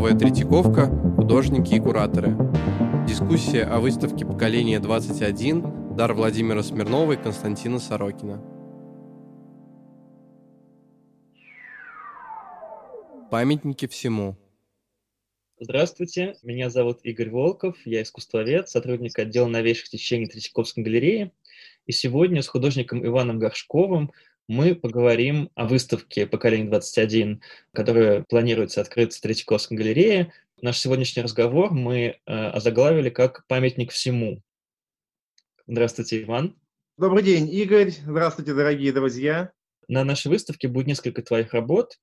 Новая Третьяковка. Художники и кураторы. Дискуссия о выставке поколения 21. Дар Владимира Смирнова и Константина Сорокина. Памятники всему. Здравствуйте, меня зовут Игорь Волков, я искусствовед, сотрудник отдела новейших течений Третьяковской галереи. И сегодня с художником Иваном Горшковым мы поговорим о выставке «Поколение 21», которая планируется открыться в Третьяковской галерее. Наш сегодняшний разговор мы э, озаглавили как «Памятник всему». Здравствуйте, Иван. Добрый день, Игорь. Здравствуйте, дорогие друзья. На нашей выставке будет несколько твоих работ,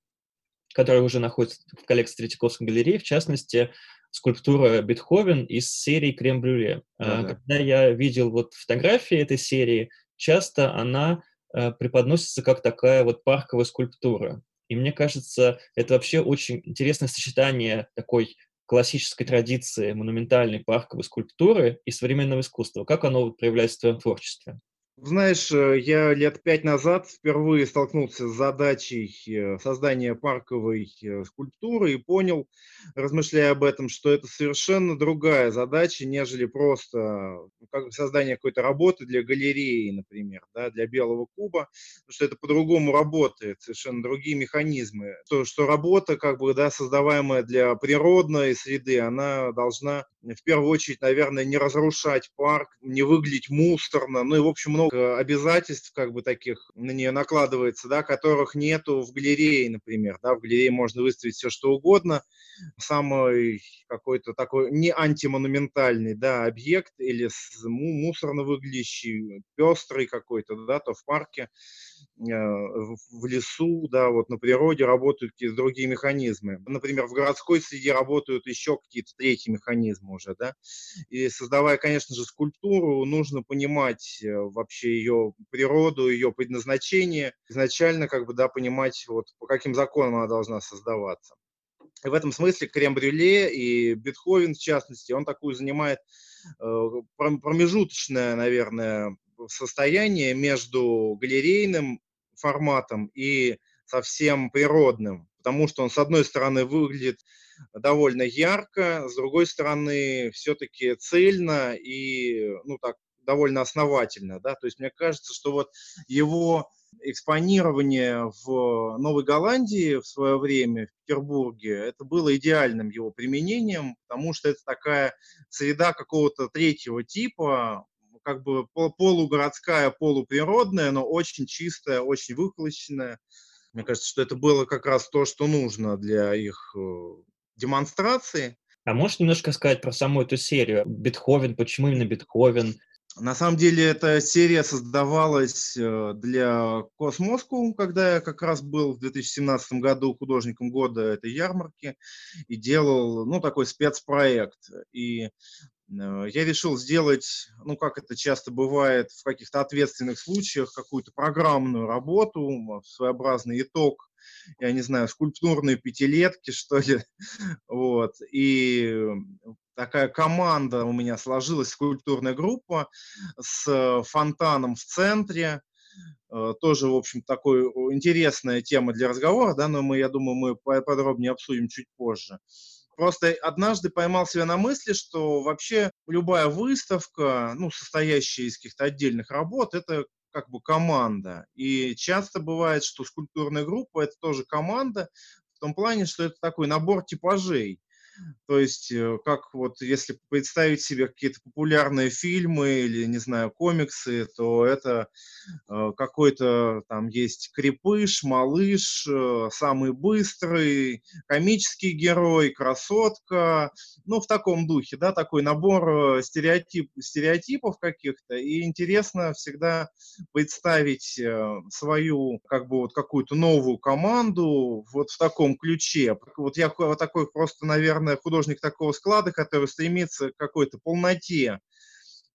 которые уже находятся в коллекции Третьяковской галереи, в частности, скульптура Бетховен из серии «Крем-брюле». Да, да. Когда я видел вот фотографии этой серии, часто она Э, преподносится как такая вот парковая скульптура. И мне кажется, это вообще очень интересное сочетание такой классической традиции монументальной парковой скульптуры и современного искусства. Как оно проявляется в твоем творчестве? Знаешь, э, я лет пять назад впервые столкнулся с задачей э, создания парковой э, скульптуры и понял, размышляя об этом, что это совершенно другая задача, нежели просто ну, как создание какой-то работы для галереи, например, да, для белого куба, потому что это по-другому работает, совершенно другие механизмы. То, что работа, как бы, да, создаваемая для природной среды, она должна в первую очередь, наверное, не разрушать парк, не выглядеть мусорно, ну и, в общем, много обязательств, как бы, таких на нее накладывается, да, которых нету в галерее, например, да, в галерее можно выставить все, что угодно, самый какой-то такой не антимонументальный, да, объект или мусорно выглядящий, пестрый какой-то, да, то в парке в лесу, да, вот на природе работают какие-то другие механизмы. Например, в городской среде работают еще какие-то третьи механизмы уже, да. И создавая, конечно же, скульптуру, нужно понимать э, вообще ее природу, ее предназначение. Изначально, как бы, да, понимать, вот по каким законам она должна создаваться. И в этом смысле крем-брюле и Бетховен, в частности, он такую занимает э, промежуточное, наверное, состояние между галерейным форматом и совсем природным, потому что он, с одной стороны, выглядит довольно ярко, с другой стороны, все-таки цельно и, ну, так, довольно основательно, да, то есть мне кажется, что вот его экспонирование в Новой Голландии в свое время, в Петербурге, это было идеальным его применением, потому что это такая среда какого-то третьего типа, как бы полугородская, полуприродная, но очень чистая, очень выхолощенная. Мне кажется, что это было как раз то, что нужно для их э, демонстрации. А можешь немножко сказать про саму эту серию? Бетховен, почему именно Бетховен? На самом деле эта серия создавалась э, для Космоску, когда я как раз был в 2017 году художником года этой ярмарки и делал, ну, такой спецпроект. И я решил сделать, ну, как это часто бывает в каких-то ответственных случаях, какую-то программную работу, своеобразный итог, я не знаю, скульптурные пятилетки, что ли, вот, и такая команда у меня сложилась, скульптурная группа с фонтаном в центре, э, тоже, в общем, такой интересная тема для разговора, да, но мы, я думаю, мы подробнее обсудим чуть позже. Просто однажды поймал себя на мысли, что вообще любая выставка, ну, состоящая из каких-то отдельных работ, это как бы команда. И часто бывает, что скульптурная группа – это тоже команда, в том плане, что это такой набор типажей. То есть, э, как вот если представить себе какие-то популярные фильмы или, не знаю, комиксы, то это э, какой-то там есть крепыш, малыш, э, самый быстрый, комический герой, красотка, ну, в таком духе, да, такой набор стереотип, стереотипов каких-то, и интересно всегда представить свою, как бы, вот какую-то новую команду вот в таком ключе. Вот я вот такой просто, наверное, наверное, художник такого склада, который стремится к какой-то полноте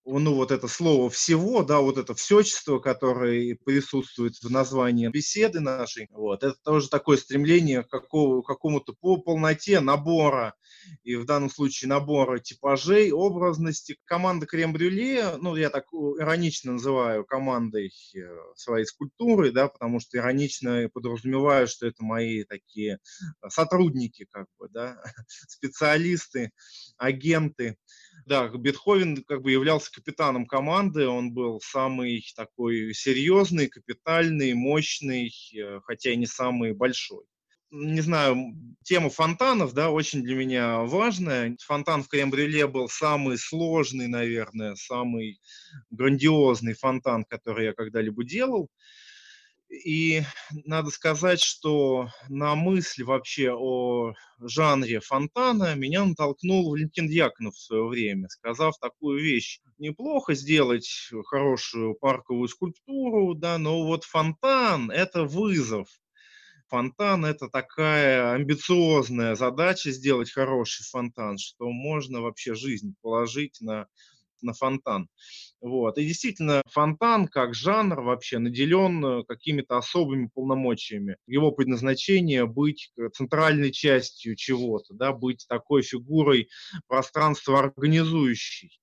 ну, вот это слово «всего», да, вот это всечество, которое присутствует в названии беседы нашей, вот, это тоже такое стремление к какого, какому-то по полноте набора, и в данном случае набора типажей, образности. Команда крем-брюле, ну, я так иронично называю командой э, своей скульптуры, да, потому что иронично подразумеваю, что это мои такие сотрудники, как бы, да, специалисты, агенты. Да, Бетховен как бы являлся капитаном команды, он был самый такой серьезный, капитальный, мощный, э, хотя и не самый большой не знаю, тема фонтанов, да, очень для меня важная. Фонтан в Крем-Брюле был самый сложный, наверное, самый грандиозный фонтан, который я когда-либо делал. И надо сказать, что на мысль вообще о жанре фонтана меня натолкнул Валентин Дьяконов в свое время, сказав такую вещь. Неплохо сделать хорошую парковую скульптуру, да, но вот фонтан – это вызов. Фонтан – это такая амбициозная задача сделать хороший фонтан, что можно вообще жизнь положить на на фонтан. Вот. И действительно, фонтан как жанр вообще наделен э, какими-то особыми полномочиями. Его предназначение быть центральной частью чего-то, да, быть такой фигурой пространства организующей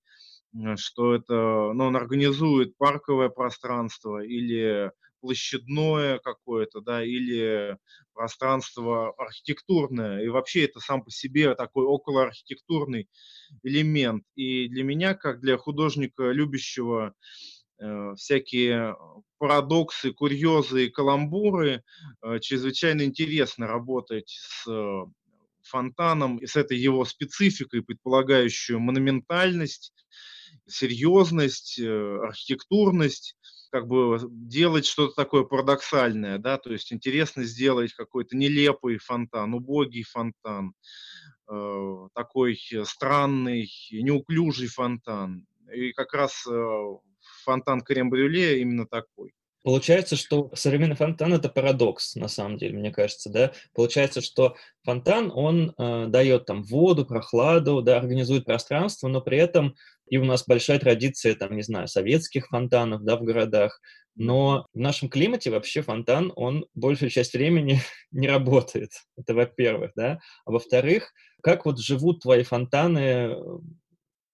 э, что это, ну, он организует парковое пространство или площадное какое-то, да, или пространство архитектурное. И вообще это сам по себе такой околоархитектурный элемент. И для меня, как для художника, любящего э, всякие парадоксы, курьезы и каламбуры, э, чрезвычайно интересно работать с э, фонтаном и с этой его спецификой, предполагающую монументальность, серьезность, э, архитектурность, как бы делать что-то такое парадоксальное, да, то есть интересно сделать какой-то нелепый фонтан, убогий фонтан, э, такой странный, неуклюжий фонтан. И как раз э, фонтан крем-брюле именно такой. Получается, что современный фонтан это парадокс, на самом деле, мне кажется, да. Получается, что фонтан, он э, дает там воду, прохладу, да, организует пространство, но при этом и у нас большая традиция, там, не знаю, советских фонтанов, да, в городах, но в нашем климате вообще фонтан, он большую часть времени не работает. Это во-первых, да. А во-вторых, как вот живут твои фонтаны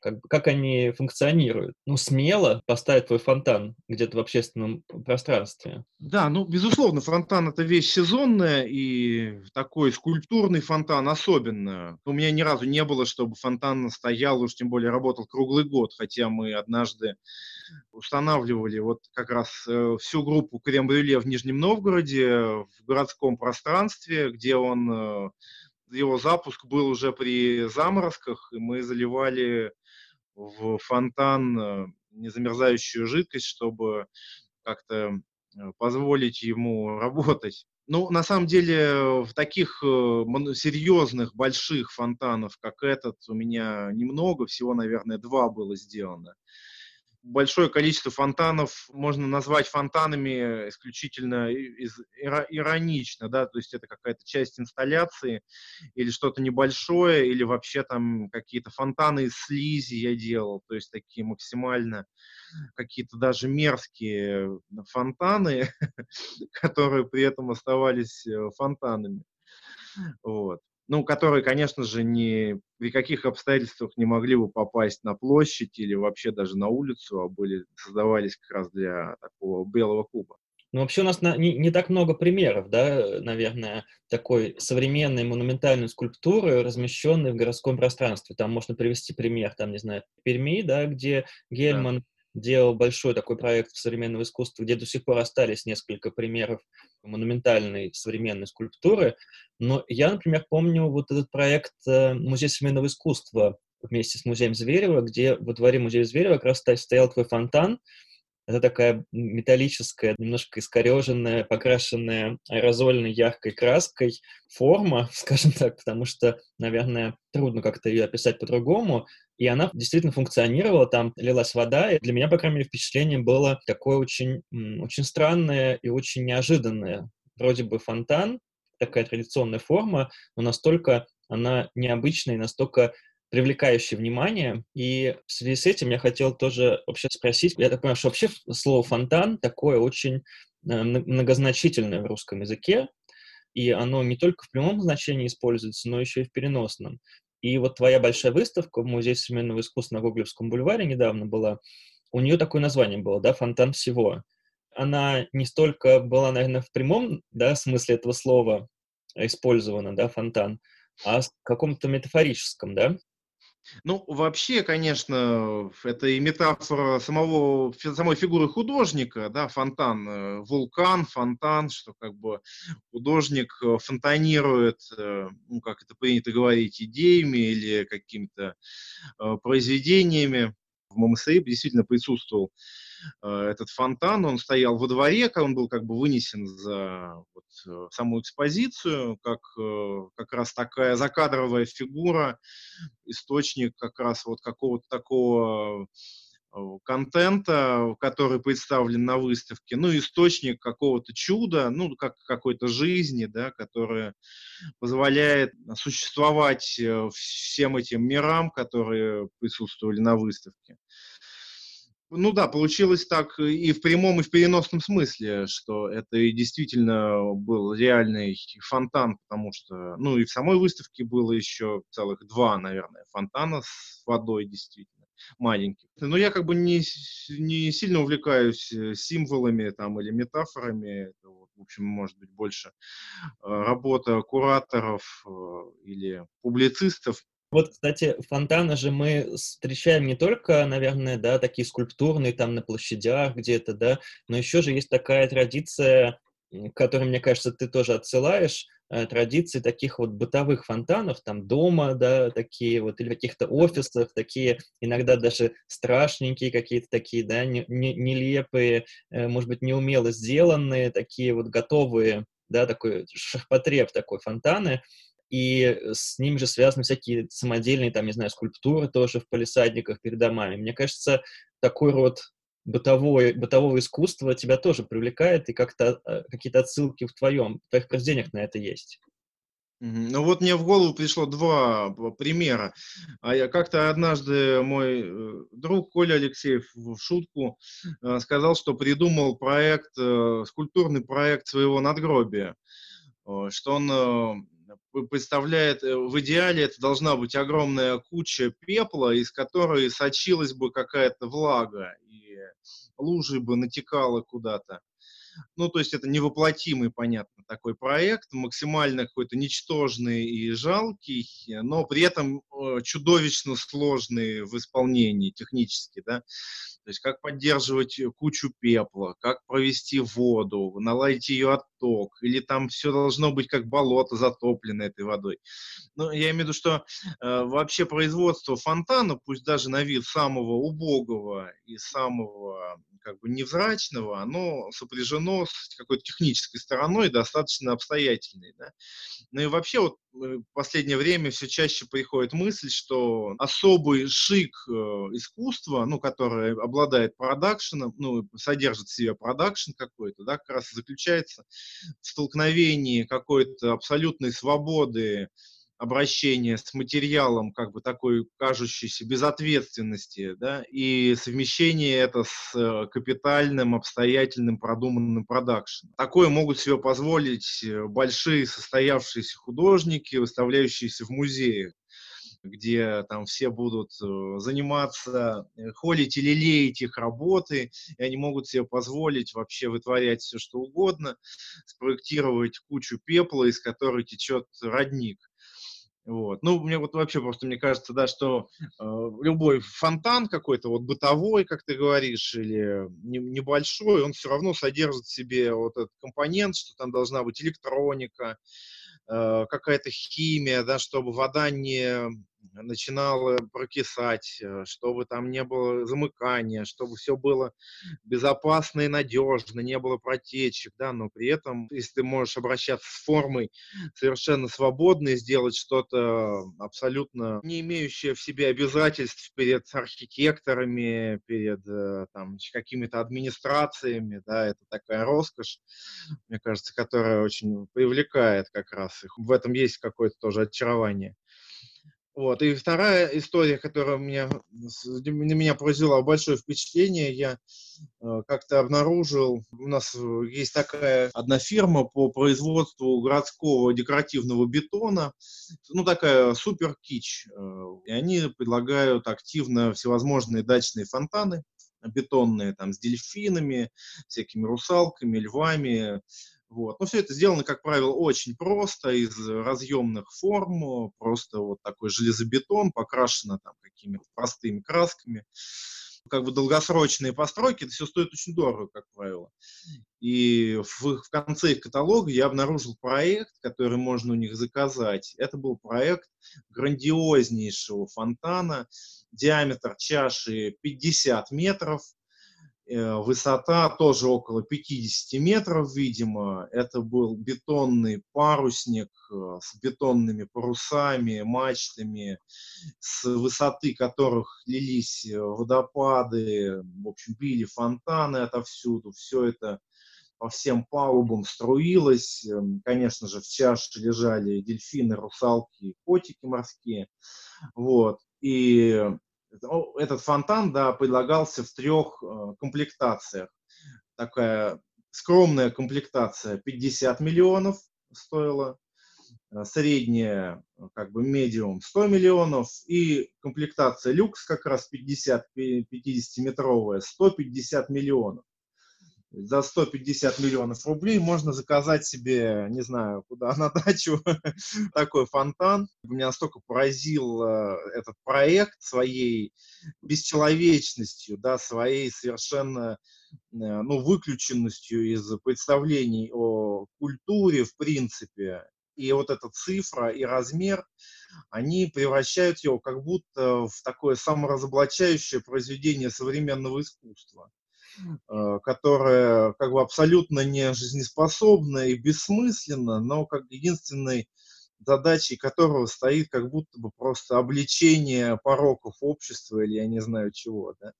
как, как они функционируют. Ну, смело поставить твой фонтан где-то в общественном пространстве. Да, ну, безусловно, фонтан – это вещь сезонная, и такой скульптурный фонтан особенно. У меня ни разу не было, чтобы фонтан стоял, уж тем более работал круглый год, хотя мы однажды устанавливали вот как раз э, всю группу крем-брюле в Нижнем Новгороде, в городском пространстве, где он э, его запуск был уже при заморозках, и мы заливали в фонтан э, незамерзающую жидкость, чтобы как-то э, позволить ему работать. Ну, на самом деле, в таких э, серьезных, больших фонтанов, как этот, у меня немного, всего, наверное, два было сделано большое количество фонтанов можно назвать фонтанами исключительно из, иронично, да, то есть это какая-то часть инсталляции или что-то небольшое, или вообще там какие-то фонтаны из слизи я делал, то есть такие максимально какие-то даже мерзкие фонтаны, которые при этом оставались э, фонтанами. Вот ну, которые, конечно же, ни при каких обстоятельствах не могли бы попасть на площадь или вообще даже на улицу, а были, создавались как раз для такого белого куба. Ну, вообще у нас на, не, не так много примеров, да, наверное, такой современной монументальной скульптуры, размещенной в городском пространстве. Там можно привести пример, там, не знаю, Перми, да, где Гельман да делал большой такой проект современного искусства, где до сих пор остались несколько примеров монументальной современной скульптуры. Но я, например, помню вот этот проект э, Музей современного искусства вместе с музеем Зверева, где во дворе музея Зверева как раз стоял твой фонтан, это такая металлическая, немножко искореженная, покрашенная аэрозольной яркой краской форма, скажем так, потому что, наверное, трудно как-то ее описать по-другому. И она действительно функционировала, там лилась вода, и для меня, по крайней мере, впечатление было такое очень, очень странное и очень неожиданное. Вроде бы фонтан, такая традиционная форма, но настолько она необычная и настолько привлекающий внимание. И в связи с этим я хотел тоже вообще спросить, я так понимаю, что вообще слово «фонтан» такое очень э, многозначительное в русском языке, и оно не только в прямом значении используется, но еще и в переносном. И вот твоя большая выставка в Музее современного искусства на Гоголевском бульваре недавно была, у нее такое название было, да, «Фонтан всего». Она не столько была, наверное, в прямом да, смысле этого слова использована, да, фонтан, а в каком-то метафорическом, да? Ну, вообще, конечно, это и метафора самого, самой фигуры художника, да, фонтан, э, вулкан, фонтан, что как бы художник э, фонтанирует, э, ну, как это принято говорить, идеями или какими-то произведениями. В ММСИ действительно присутствовал этот фонтан, он стоял во дворе, он был как бы вынесен за вот, э, саму экспозицию, как, э, как раз такая закадровая фигура, источник как раз вот какого-то такого контента, который представлен на выставке, ну, источник какого-то чуда, ну, как какой-то жизни, да, которая позволяет существовать всем этим мирам, которые присутствовали на выставке. Ну да, получилось так и в прямом, и в переносном смысле, что это и действительно был реальный фонтан, потому что, ну и в самой выставке было еще целых два, наверное, фонтана с водой действительно маленьких. Но я как бы не, не сильно увлекаюсь э, символами там или метафорами. Это, вот, в общем, может быть больше э, работа кураторов э, или публицистов. Вот, кстати, фонтаны же мы встречаем не только, наверное, да, такие скульптурные там на площадях где-то, да, но еще же есть такая традиция, которой, мне кажется, ты тоже отсылаешь, э, традиции таких вот бытовых фонтанов, там дома, да, такие вот, или каких-то офисов, такие иногда даже страшненькие какие-то такие, да, не, не, нелепые, э, может быть, неумело сделанные, такие вот готовые, да, такой шахпотреб такой фонтаны, и с ним же связаны всякие самодельные, там, не знаю, скульптуры тоже в палисадниках перед домами. Мне кажется, такой род бытовое, бытового искусства тебя тоже привлекает, и как-то а, какие-то отсылки в твоем, в твоих произведениях на это есть. Ну вот мне в голову пришло два примера. А я как-то однажды мой э, друг Коля Алексеев в шутку э, сказал, что придумал проект, э, скульптурный проект своего надгробия, что он представляет, э, в идеале это должна быть огромная куча пепла, из которой сочилась бы какая-то влага, и лужи бы натекала куда-то. Ну, то есть это невоплотимый, понятно, такой проект, максимально какой-то ничтожный и жалкий, но при этом э, чудовищно сложный в исполнении технически, да. То есть как поддерживать кучу пепла, как провести воду, наладить ее отток, или там все должно быть как болото затоплено этой водой. Ну, я имею в виду, что э, вообще производство фонтана, пусть даже на вид самого убогого и самого как бы невзрачного, оно сопряжено с какой-то технической стороной, достаточно обстоятельной. Да? Ну и вообще вот в последнее время все чаще приходит мысль, что особый шик э, искусства, ну, которое обладает продакшеном, ну, содержит в себе продакшн какой-то, да, как раз заключается в столкновении какой-то абсолютной свободы обращение с материалом, как бы такой кажущейся безответственности, да, и совмещение это с э, капитальным, обстоятельным, продуманным продакшеном. Такое могут себе позволить э, большие состоявшиеся художники, выставляющиеся в музеях где там все будут э, заниматься, холить или леять их работы, и они могут себе позволить вообще вытворять все, что угодно, спроектировать кучу пепла, из которой течет родник. Вот. Ну, мне вот вообще просто, мне кажется, да, что э, любой фонтан какой-то, вот бытовой, как ты говоришь, или не, небольшой, он все равно содержит в себе вот этот компонент, что там должна быть электроника, э, какая-то химия, да, чтобы вода не начинало прокисать, э, чтобы там не было замыкания, чтобы все было безопасно и надежно, не было протечек, да, но при этом, если ты можешь обращаться с формой совершенно свободно и сделать что-то абсолютно не имеющее в себе обязательств перед архитекторами, перед э, там какими-то администрациями, да, это такая роскошь, мне кажется, которая очень привлекает как раз их. В этом есть какое-то тоже очарование. Вот. И вторая история, которая меня, на меня произвела большое впечатление, я э, как-то обнаружил, у нас есть такая одна фирма по производству городского декоративного бетона, ну такая супер кич, э, и они предлагают активно всевозможные дачные фонтаны бетонные, там, с дельфинами, всякими русалками, львами, вот. Но все это сделано, как правило, очень просто, из разъемных форм, просто вот такой железобетон, покрашено там какими-то простыми красками. Как бы долгосрочные постройки, это все стоит очень дорого, как правило. И в, в конце их каталога я обнаружил проект, который можно у них заказать. Это был проект грандиознейшего фонтана, диаметр чаши 50 метров, высота тоже около 50 метров, видимо. Это был бетонный парусник э, с бетонными парусами, мачтами, с высоты которых лились э, водопады, в общем, били фонтаны отовсюду. Все это по всем палубам струилось. Эм, конечно же, в чаше лежали дельфины, русалки, котики морские. Вот. И этот фонтан, да, предлагался в трех э, комплектациях. Такая скромная комплектация 50 миллионов стоила, э, средняя, как бы медиум 100 миллионов и комплектация люкс как раз 50, 50-метровая 150 миллионов за 150 миллионов рублей можно заказать себе, не знаю, куда на дачу, такой фонтан. Меня настолько поразил э, этот проект своей бесчеловечностью, да, своей совершенно э, ну, выключенностью из представлений о культуре, в принципе, и вот эта цифра и размер, они превращают его как будто в такое саморазоблачающее произведение современного искусства. Э, которая как бы абсолютно не жизнеспособна и бессмысленна, но как единственной задачей которого стоит как будто бы просто обличение пороков общества или я не знаю чего. Да?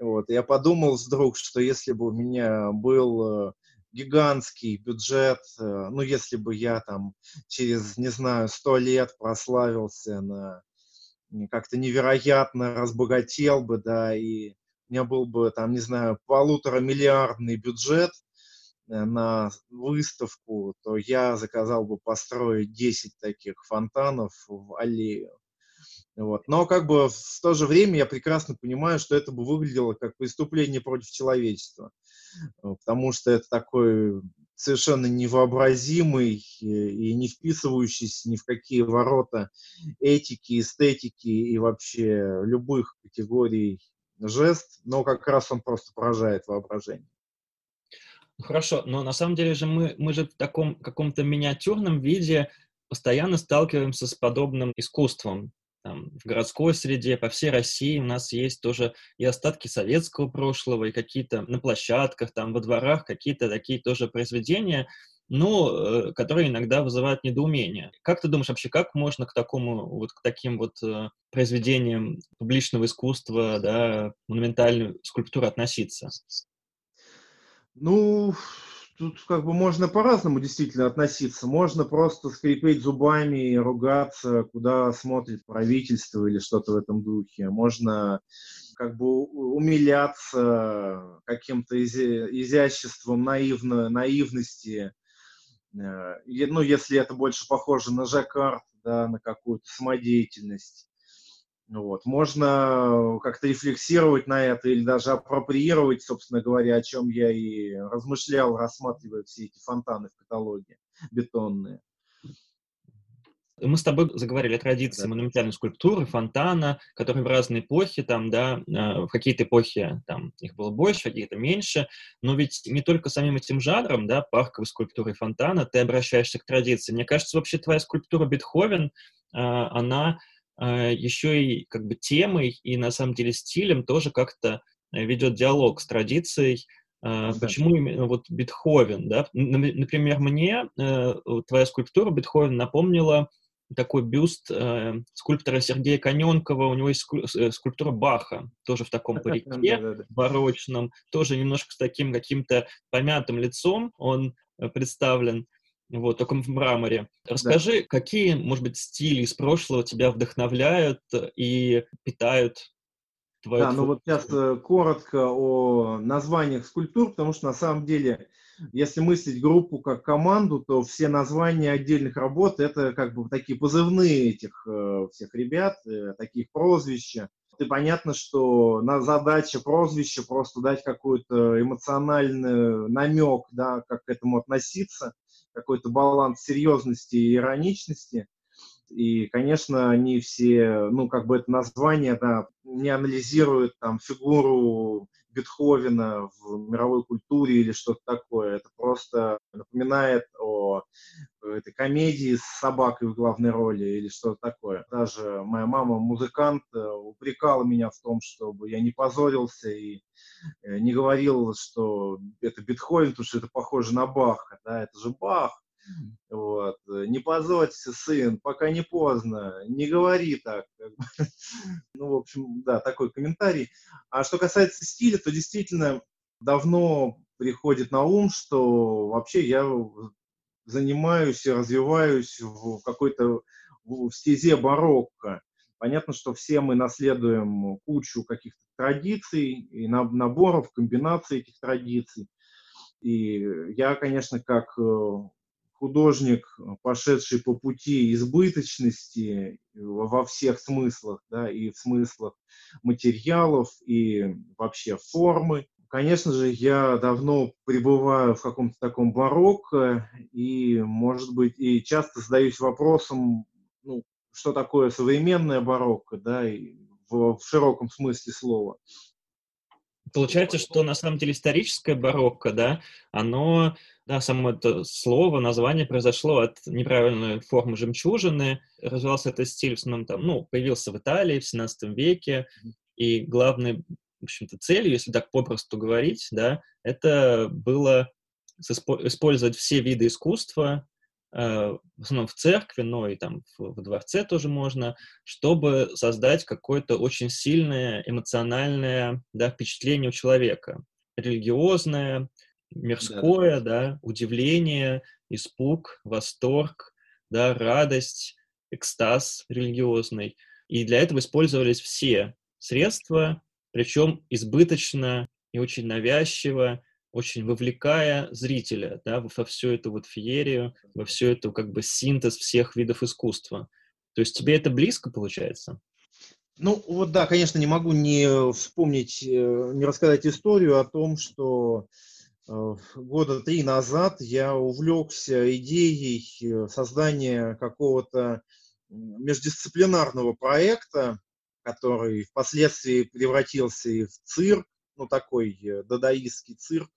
Вот. Я подумал вдруг, что если бы у меня был э, гигантский бюджет, э, ну, если бы я там через, не знаю, сто лет прославился на как-то невероятно разбогател бы, да, и у меня был бы, там, не знаю, полутора миллиардный бюджет э, на выставку, то я заказал бы построить 10 таких фонтанов в аллею. Вот. Но как бы в то же время я прекрасно понимаю, что это бы выглядело как преступление против человечества. Потому что это такой совершенно невообразимый и не вписывающийся ни в какие ворота этики, эстетики и вообще любых категорий жест, но как раз он просто поражает воображение. Хорошо, но на самом деле же мы, мы же в таком каком-то миниатюрном виде постоянно сталкиваемся с подобным искусством. Там, в городской среде, по всей России у нас есть тоже и остатки советского прошлого, и какие-то на площадках, там, во дворах какие-то такие тоже произведения, но э, которые иногда вызывают недоумение. Как ты думаешь вообще, как можно к такому, вот к таким вот э, произведениям публичного искусства, да, монументальной скульптуры относиться? Ну, тут как бы можно по-разному действительно относиться. Можно просто скрипеть зубами и ругаться, куда смотрит правительство или что-то в этом духе. Можно как бы умиляться каким-то изяществом наивно, наивности ну, если это больше похоже на жаккард, да, на какую-то самодеятельность. Вот. Можно как-то рефлексировать на это или даже апроприировать, собственно говоря, о чем я и размышлял, рассматривая все эти фонтаны в каталоге бетонные. Мы с тобой заговорили о традиции да. монументальной скульптуры, фонтана, которые в разные эпохи, там, да, а, в какие-то эпохи там их было больше, какие-то меньше, но ведь не только самим этим жанром, да, парковой скульптуры фонтана, ты обращаешься к традиции. Мне кажется, вообще твоя скульптура Бетховен, а, она а, еще и как бы темой и на самом деле стилем тоже как-то э, ведет диалог с традицией, Uh, да. Почему именно вот Бетховен, да? Например, мне э, твоя скульптура Бетховен напомнила такой бюст э, скульптора Сергея Коненкова, у него есть э, скульптура Баха, тоже в таком парике барочном, тоже немножко с таким каким-то помятым лицом он э, представлен. вот, таком в мраморе. Расскажи, да. какие, может быть, стили из прошлого тебя вдохновляют и питают твою... Да, ну вот сейчас э, коротко о названиях скульптур, потому что на самом деле, если мыслить группу как команду, то все названия отдельных работ это как бы такие позывные этих э, всех ребят, э, таких прозвища. И понятно, что на задача прозвища просто дать какой-то эмоциональный намек, да, как к этому относиться, какой-то баланс серьезности и ироничности. И, конечно, они все, ну, как бы это название, да, не анализируют там фигуру Бетховена в мировой культуре или что-то такое. Это просто напоминает о этой комедии с собакой в главной роли или что-то такое. Даже моя мама музыкант э, упрекала меня в том, чтобы я не позорился и э, не говорил, что это Бетховен, потому что это похоже на Баха. Да, это же Бах. Вот. Не позорься, сын, пока не поздно, не говори так. Ну, в общем, да, такой комментарий. А что касается стиля, то действительно давно приходит на ум, что вообще я занимаюсь и развиваюсь в какой-то в стезе барокко. Понятно, что все мы наследуем кучу каких-то традиций и наборов, комбинаций этих традиций. И я, конечно, как э, художник, пошедший по пути избыточности во всех смыслах, да, и в смыслах материалов, и вообще формы. Конечно же, я давно пребываю в каком-то таком барокко, и, может быть, и часто задаюсь вопросом, ну, что такое современное барокко, да, и в, в широком смысле слова. Получается, что на самом деле историческое барокко, да, оно, да, само это слово, название произошло от неправильной формы жемчужины, развивался этот стиль в основном там, ну, появился в Италии в 17 веке, и главной, в общем-то, целью, если так попросту говорить, да, это было использовать все виды искусства, Э, в основном в церкви, но и там в, в дворце тоже можно, чтобы создать какое-то очень сильное эмоциональное да, впечатление у человека. Религиозное, мирское, да, да, удивление, испуг, восторг, да, радость, экстаз религиозный. И для этого использовались все средства, причем избыточно и очень навязчиво, очень вовлекая зрителя да, во всю эту вот феерию, во всю эту как бы синтез всех видов искусства. То есть тебе это близко получается? Ну вот да, конечно, не могу не вспомнить, э, не рассказать историю о том, что года три назад я увлекся идеей э, создания какого-то междисциплинарного проекта, который впоследствии превратился и в цирк, ну такой дадаистский цирк,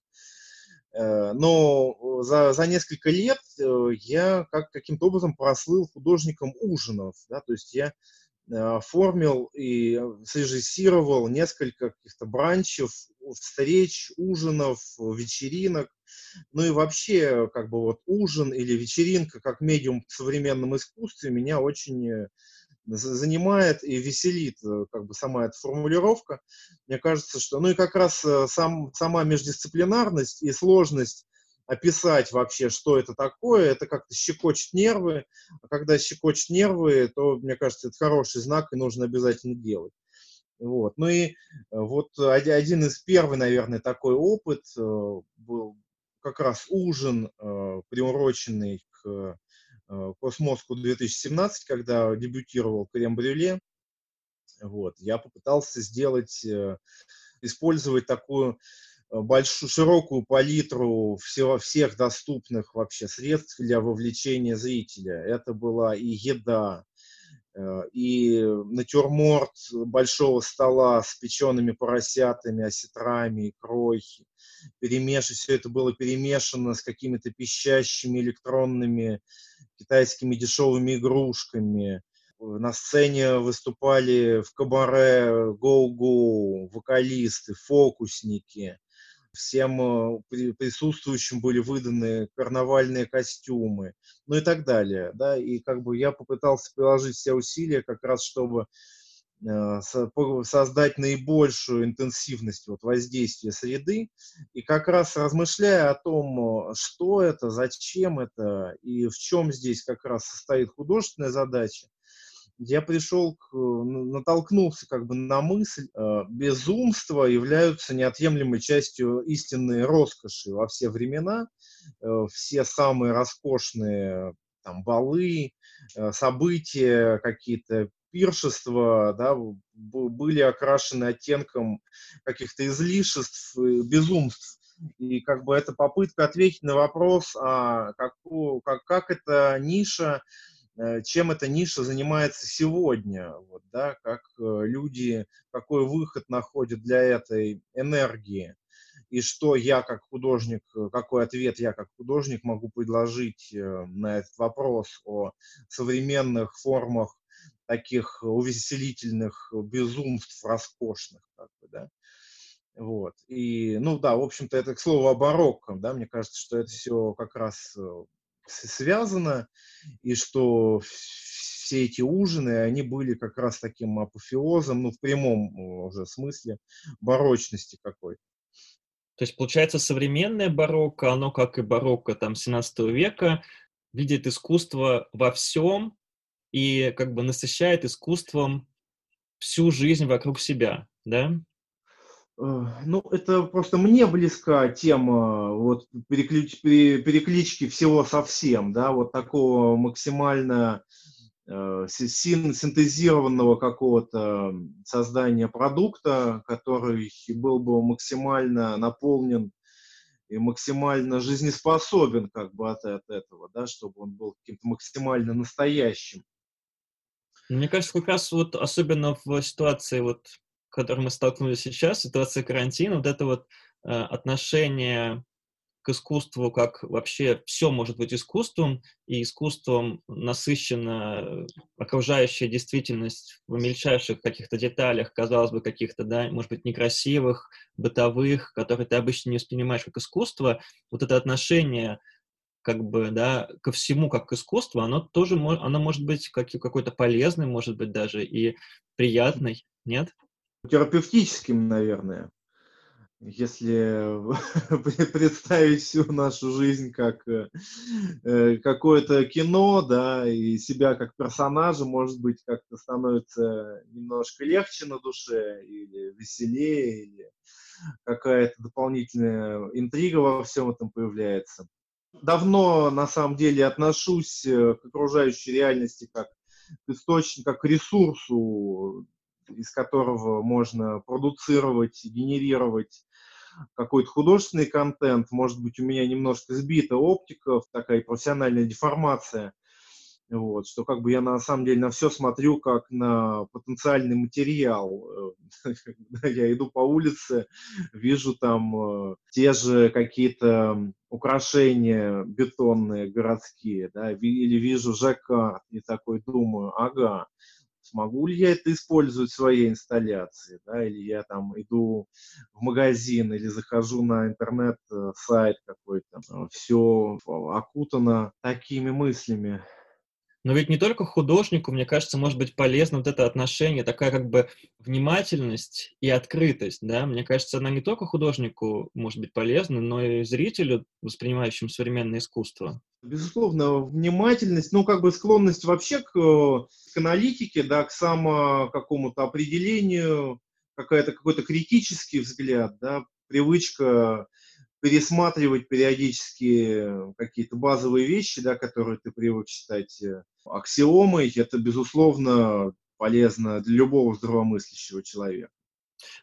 Э, но за, за несколько лет э, я как, каким-то образом прослыл художником ужинов. Да, то есть я э, оформил и срежиссировал несколько каких-то бранчев, встреч, ужинов, вечеринок. Ну и вообще, как бы вот ужин или вечеринка как медиум в современном искусстве меня очень занимает и веселит э, как бы сама эта формулировка. Мне кажется, что... Ну и как раз э, сам, сама междисциплинарность и сложность описать вообще, что это такое, это как-то щекочет нервы. А когда щекочет нервы, то, мне кажется, это хороший знак, и нужно обязательно делать. Вот. Ну и э, вот один из первых, наверное, такой опыт был как раз ужин, приуроченный к Космоску э, 2017, когда дебютировал крем-брюле, вот, я попытался сделать, э, использовать такую э, большую, широкую палитру всего, всех доступных вообще средств для вовлечения зрителя. Это была и еда, и натюрморт большого стола с печеными поросятами, осетрами, икрой. Перемеш... Все это было перемешано с какими-то пищащими электронными китайскими дешевыми игрушками. На сцене выступали в кабаре гоу-гоу, вокалисты, фокусники. Всем э, присутствующим были выданы карнавальные костюмы, ну и так далее. Да? И как бы я попытался приложить все усилия как раз, чтобы Э, создать наибольшую интенсивность вот воздействия среды. И как раз размышляя о том, что это, зачем это и в чем здесь как раз состоит художественная задача, я пришел, к, натолкнулся как бы на мысль, э, безумства являются неотъемлемой частью истинной роскоши во все времена. Э, все самые роскошные там, балы, события какие-то, пиршества да, были окрашены оттенком каких-то излишеств, безумств. И как бы это попытка ответить на вопрос, а как, как, как эта ниша, э, чем эта ниша занимается сегодня, вот, да, как э, люди, какой выход находят для этой энергии, и что я как художник, какой ответ я как художник могу предложить э, на этот вопрос о современных формах таких увеселительных безумств роскошных, как бы, да. Вот. И, ну да, в общем-то, это к слову о барокко, да, мне кажется, что это все как раз э, связано, и что все эти ужины, они были как раз таким апофеозом, ну, в прямом уже смысле, барочности какой-то. То есть, получается, современное барокко, оно, как и барокко там 17 века, видит искусство во всем, и как бы насыщает искусством всю жизнь вокруг себя, да? Э, ну, это просто мне близка тема вот переклич, переклички всего совсем, да, вот такого максимально э, синтезированного какого-то создания продукта, который был бы максимально наполнен и максимально жизнеспособен как бы от, от этого, да, чтобы он был каким-то максимально настоящим. Мне кажется, как раз вот особенно в ситуации, вот, которой мы столкнулись сейчас, ситуация карантина, вот это вот э, отношение к искусству, как вообще все может быть искусством, и искусством насыщена окружающая действительность в мельчайших каких-то деталях, казалось бы, каких-то, да, может быть, некрасивых, бытовых, которые ты обычно не воспринимаешь как искусство, вот это отношение как бы, да, ко всему, как к искусству, оно тоже, оно может быть как, какой-то полезный, может быть даже и приятный, нет? Терапевтическим, наверное. Если представить всю нашу жизнь как э, какое-то кино, да, и себя как персонажа, может быть, как-то становится немножко легче на душе, или веселее, или какая-то дополнительная интрига во всем этом появляется давно, на самом деле, отношусь э, к окружающей реальности как к источнику, как к ресурсу, из которого можно продуцировать, генерировать какой-то художественный контент. Может быть, у меня немножко сбита оптика, такая профессиональная деформация – вот, что как бы я на самом деле на все смотрю как на потенциальный материал. Э, я иду по улице, вижу там э, те же какие-то украшения бетонные, городские, да, или вижу ЖК и такой думаю, ага, смогу ли я это использовать в своей инсталляции, да, или я там иду в магазин или захожу на интернет-сайт э, какой-то, все окутано такими мыслями. Но ведь не только художнику, мне кажется, может быть полезно вот это отношение, такая как бы внимательность и открытость, да? Мне кажется, она не только художнику может быть полезна, но и зрителю, воспринимающему современное искусство. Безусловно, внимательность, ну, как бы склонность вообще к, к аналитике, да, к само какому-то определению, какая-то, какой-то критический взгляд, да, привычка пересматривать периодически какие-то базовые вещи, да, которые ты привык считать э, аксиомой, это, безусловно, полезно для любого здравомыслящего человека.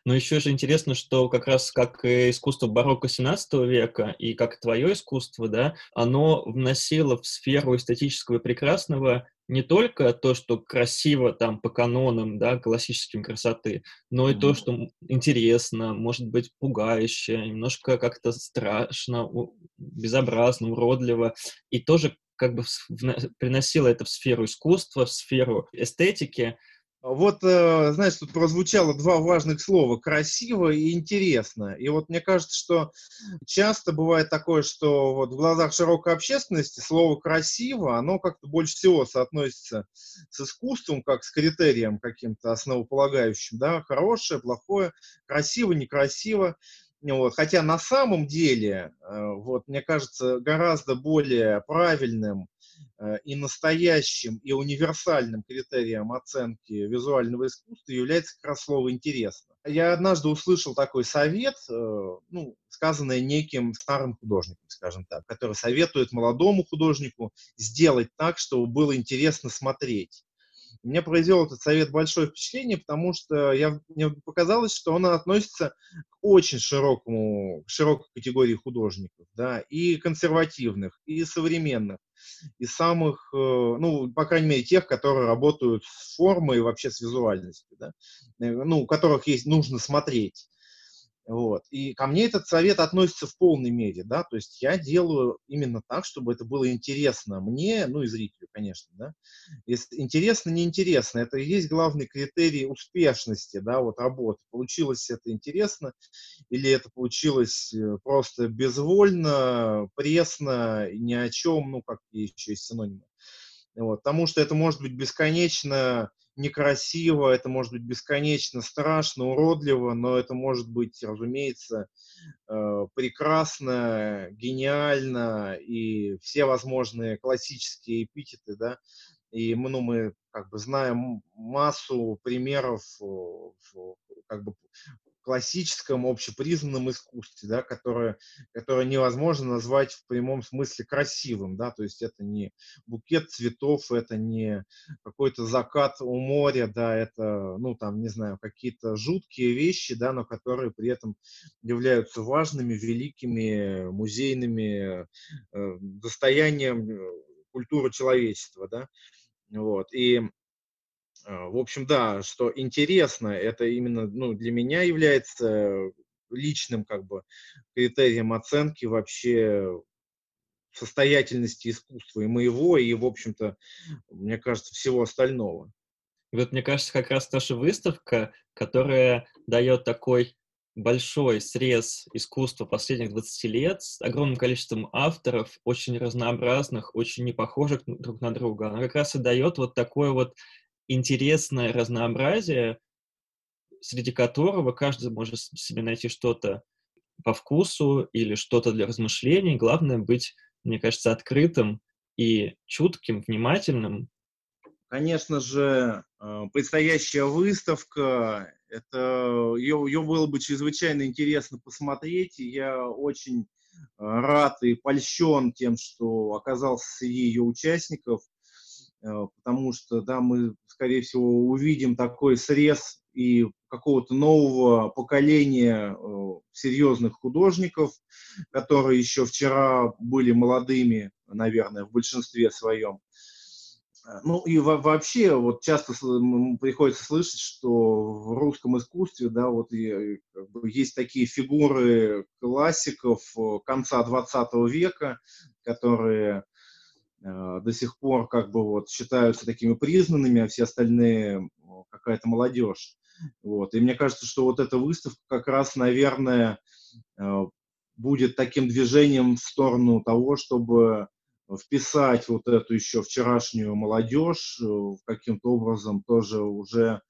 Но еще же интересно, что как раз как искусство барокко 17 века и как твое искусство, да, оно вносило в сферу эстетического и прекрасного не только то, что красиво там по канонам, да, классическим красоты, но и mm-hmm. то, что интересно, может быть пугающе, немножко как-то страшно, безобразно, уродливо, и тоже как бы приносило это в сферу искусства, в сферу эстетики, Вот, э, знаешь, тут прозвучало два важных слова – красиво и интересно. И вот мне кажется, что часто бывает такое, что вот в глазах широкой общественности слово «красиво», оно как-то больше всего соотносится с искусством, как с критерием каким-то основополагающим, да, хорошее, плохое, красиво, некрасиво. Вот. Хотя на самом деле, э, вот, мне кажется, гораздо более правильным Э, и настоящим, и универсальным критерием оценки визуального искусства является как раз слово «интересно». Я однажды услышал такой совет, э, ну, сказанный неким старым художником, скажем так, который советует молодому художнику сделать так, чтобы было интересно смотреть. Мне произвел этот совет большое впечатление, потому что я, мне показалось, что он относится очень широкому, широкой категории художников, да, и консервативных, и современных, и самых, э, ну, по крайней мере, тех, которые работают с формой и вообще с визуальностью, да, э, ну, у которых есть, нужно смотреть. Вот. И ко мне этот совет относится в полной мере, да, то есть я делаю именно так, чтобы это было интересно мне, ну и зрителю, конечно, да. Если интересно, неинтересно, это и есть главный критерий успешности, да, вот работы. Получилось это интересно или это получилось э, просто безвольно, пресно, ни о чем, ну, как еще есть синонимы. Вот, потому что это может быть бесконечно некрасиво, это может быть бесконечно страшно, уродливо, но это может быть, разумеется, э, прекрасно, гениально и все возможные классические эпитеты, да, и мы, ну, мы как бы знаем массу примеров как бы классическом, общепризнанном искусстве, да, которое, которое невозможно назвать в прямом смысле красивым, да, то есть это не букет цветов, это не какой-то закат у моря, да, это, ну, там, не знаю, какие-то жуткие вещи, да, но которые при этом являются важными, великими, музейными э, достоянием э, культуры человечества, да, вот, и в общем, да, что интересно, это именно ну, для меня является личным как бы критерием оценки вообще состоятельности искусства и моего, и, в общем-то, мне кажется, всего остального. И вот мне кажется, как раз наша выставка, которая дает такой большой срез искусства последних 20 лет с огромным количеством авторов, очень разнообразных, очень не похожих друг на друга. Она как раз и дает вот такое вот интересное разнообразие, среди которого каждый может себе найти что-то по вкусу или что-то для размышлений. Главное быть, мне кажется, открытым и чутким, внимательным. Конечно же, э, предстоящая выставка, это, ее, ее было бы чрезвычайно интересно посмотреть, и я очень э, рад и польщен тем, что оказался среди ее участников. Э, потому что, да, мы, скорее всего, увидим такой срез и какого-то нового поколения э, серьезных художников, которые еще вчера были молодыми, наверное, в большинстве своем. Э, ну и вообще, вот часто приходится слышать, что в русском искусстве, да, вот бы, есть такие фигуры классиков конца 20 века, которые Э, до сих пор как бы вот считаются такими признанными, а все остальные какая-то молодежь. Вот. И мне кажется, что вот эта выставка как раз, наверное, э, будет таким движением в сторону того, чтобы вписать вот эту еще вчерашнюю молодежь э, каким-то образом тоже уже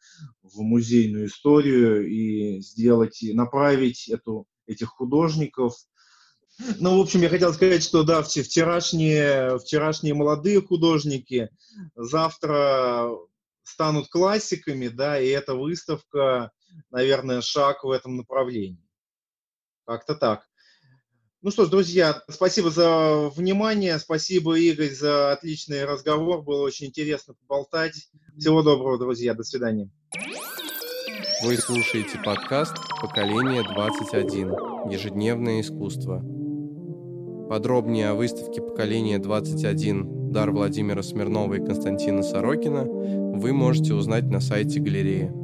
в музейную историю и сделать, и направить эту, этих художников ну, в общем, я хотел сказать, что да, вчерашние, вчерашние молодые художники завтра станут классиками, да, и эта выставка, наверное, шаг в этом направлении. Как-то так. Ну что ж, друзья, спасибо за внимание, спасибо, Игорь, за отличный разговор, было очень интересно поболтать. Всего доброго, друзья, до свидания. Вы слушаете подкаст «Поколение 21. Ежедневное искусство». Подробнее о выставке поколения 21 «Дар Владимира Смирнова и Константина Сорокина» вы можете узнать на сайте галереи.